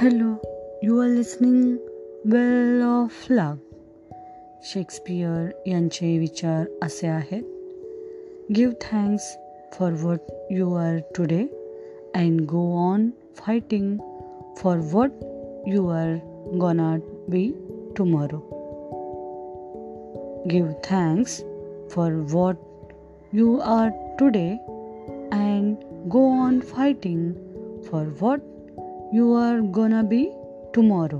Hello you are listening well of love Shakespeare यांचे विचार असे आहेत. Give thanks for what you are today and go on fighting for what you are gonna be tomorrow give thanks for what you are today and go on fighting for what you are gonna be tomorrow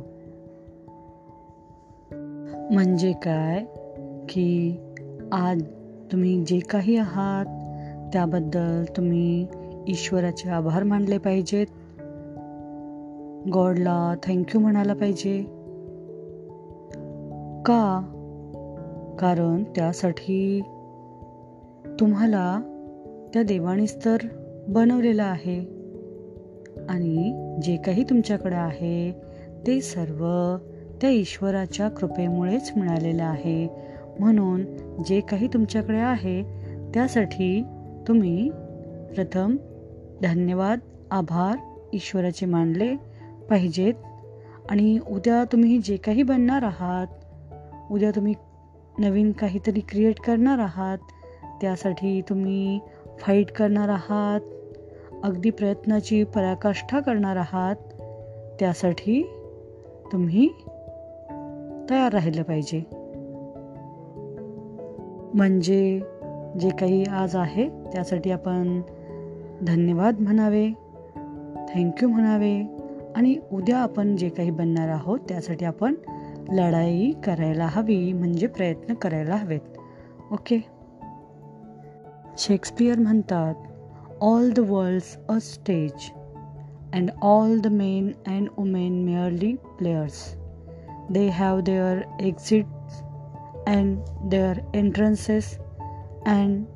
म्हणजे काय? की आज तुम्ही जे काही आहात त्याबद्दल तुम्ही ईश्वराचे आभार मानले पाहिजेत. गॉडला थँक्यू म्हणायला पाहिजे. का? कारण त्यासाठी तुम्हाला त्या देवाणीच तर बनवलेलं आहे. आणि जे काही तुमच्याकडे आहे ते सर्व त्या ईश्वराच्या कृपेमुळेच मिळालेलं आहे. म्हणून जे काही तुमच्याकडे आहे त्यासाठी तुम्ही प्रथम धन्यवाद आभार ईश्वराचे मानले पाहिजेत. आणि उद्या तुम्ही जे काही बनणार आहात उद्या तुम्ही नवीन काहीतरी क्रिएट करणार आहात त्यासाठी तुम्ही फाईट करणार आहात. अगदी प्रयत्नाची पराकाष्ठा करणार आहात त्यासाठी तुम्ही तयार राहिलं पाहिजे. म्हणजे जे काही आज आहे त्यासाठी आपण धन्यवाद म्हणावे थँक्यू म्हणावे आणि उद्या आपण जे काही बनणार आहोत त्यासाठी आपण लढाई करायला हवी म्हणजे प्रयत्न करायला हवेत. ओके? शेक्सपियर म्हणतात all the world's a stage, and all the men and women merely players. They have their exits and their entrances, and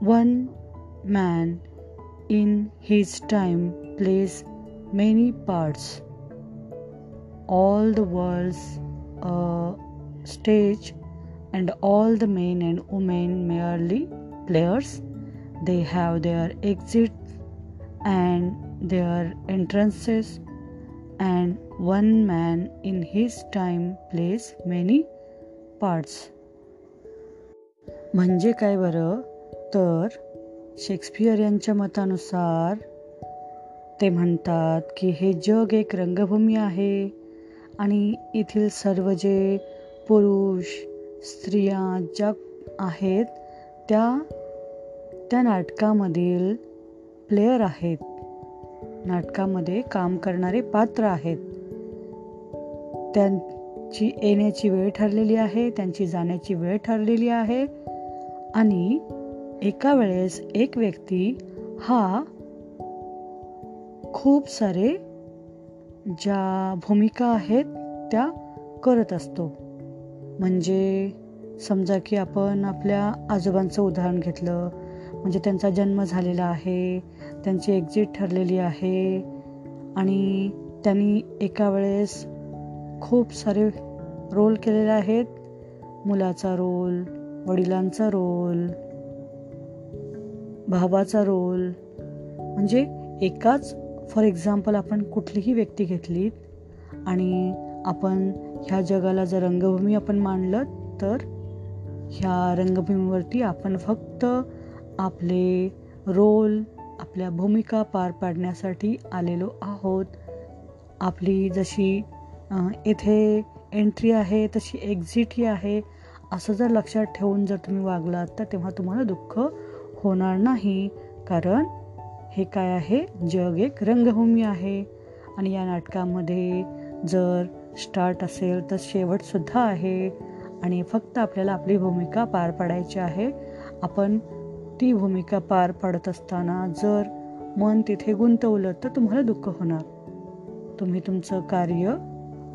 one man in his time plays many parts. All the world's a stage, and all the men and women merely players they have their exits and their entrances, and one man in his time plays many parts. म्हणजे काय बरं तर Shakespeare यांच्या मतानुसार ते म्हणतात की हे जग एक रंगभूमी आहे आणि येथील सर्व जे पुरुष स्त्रिया ज्या आहेत त्या त्या नाटकामधील प्लेयर आहेत. नाटकामध्ये काम करणारे पात्र आहेत. त्यांची येण्याची वेळ ठरलेली आहे त्यांची जाण्याची वेळ ठरलेली आहे आणि एका वेळेस एक व्यक्ती हा खूप सारे ज्या भूमिका आहेत त्या करत असतो. म्हणजे समजा की आपण आपल्या आजोबांचं उदाहरण घेतलं म्हणजे त्यांचा जन्म झालेला आहे त्यांची एक्झिट ठरलेली आहे आणि त्यांनी एका वेळेस खूप सारे रोल केलेले आहेत. मुलाचा रोल वडिलांचा रोल भावाचा रोल म्हणजे एकाच फॉर एक्झाम्पल आपण कुठलीही व्यक्ती घेतली आणि आपण ह्या जगाला जर रंगभूमी आपण मांडलं तर ह्या रंगभूमीवरती आपण फक्त आपले रोल आपल्या भूमिका पार पाडण्यासाठी आलेलो आहोत. आपली जशी इथे एंट्री आहे तशी एक्झिटही आहे. असं जर लक्षात ठेवून जर तुम्ही वागलात तर तेव्हा तुम्हाला दुःख होणार नाही. कारण हे काय आहे? जग एक रंगभूमी आहे. आणि या नाटकामध्ये जर स्टार्ट असेल तर शेवटसुद्धा आहे. आणि फक्त आपल्याला आपली भूमिका पार पाडायची आहे. आपण ती भूमिका पार पाडत असताना जर मन तिथे गुंतवलं तर तुम्हाला दुःख होणार. तुम्ही तुमचं कार्य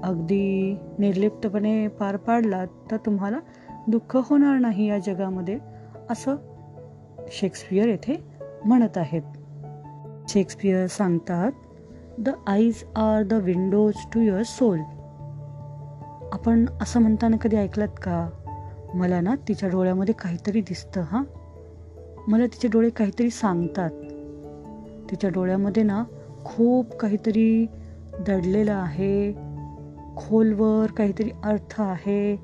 अगदी निर्लिप्तपणे पार पाडलात तर तुम्हाला दुःख होणार नाही या जगामध्ये असं शेक्सपियर येथे म्हणत आहेत. शेक्सपियर सांगतात the eyes are the windows to your soul आपण असं म्हणताना कधी ऐकलात का? मला ना तिच्या डोळ्यामध्ये काहीतरी दिसतं हां. मला तिचे डोळे काहीतरी सांगतात. तिच्या डोळ्यामध्ये ना खूप काहीतरी दडलेलं आहे. खोलवर काहीतरी अर्थ आहे.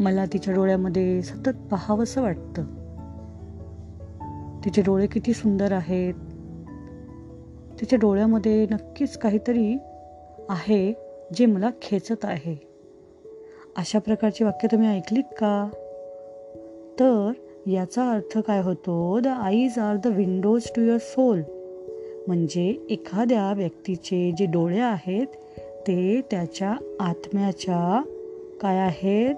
मला तिच्या डोळ्यामध्ये सतत पाहावंसं वाटतं. तिचे डोळे किती सुंदर आहेत. तिच्या डोळ्यामध्ये नक्कीच काहीतरी आहे जे मला खेचत आहे. अशा प्रकारची वाक्य तुम्ही ऐकलीत का? तर याचा अर्थ काय होतो? The eyes are the windows to your soul म्हणजे एखाद्या व्यक्तीचे जे डोळे आहेत ते त्याच्या आत्म्याच्या काय आहेत?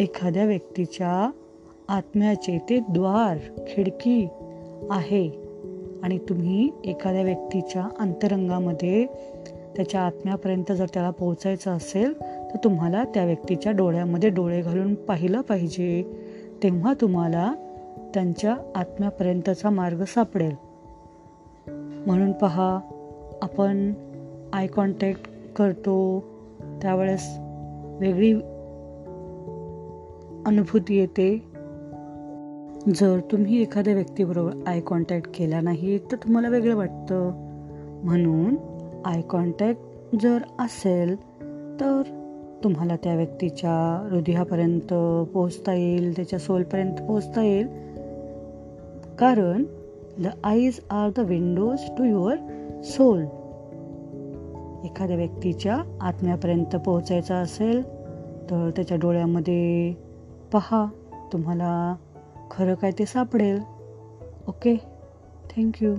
एखाद्या व्यक्तीच्या आत्म्याचे ते द्वार खिडकी आहे. आणि तुम्ही एखाद्या व्यक्तीच्या अंतरंगामध्ये त्याच्या आत्म्यापर्यंत जर त्याला पोहोचायचं असेल तर तुम्हाला त्या व्यक्तीच्या डोळ्यामध्ये डोळे घालून पाहिलं पाहिजे. तेव्हा तुम्हाला त्यांच्या आत्म्यापर्यंतचा मार्ग सापडेल. म्हणून पहा आपण आय कॉन्टॅक्ट करतो त्यावेळेस वेगळी अनुभूती येते. जर तुम्ही एखाद्या व्यक्तीबरोबर आय कॉन्टॅक्ट केला नाही तर तुम्हाला वेगळं वाटतं. म्हणून आय कॉन्टॅक्ट जर असेल तर तुम्हाला त्या व्यक्तीच्या हृदयापर्यंत पोचता येईल त्याच्या सोलपर्यंत पोचता येईल. कारण the eyes are the windows to your soul एखाद्या व्यक्तीच्या आत्म्यापर्यंत पोहोचायचं असेल तर त्याच्या डोळ्यामध्ये पहा तुम्हाला खरं काय ते सापडेल. Okay thank you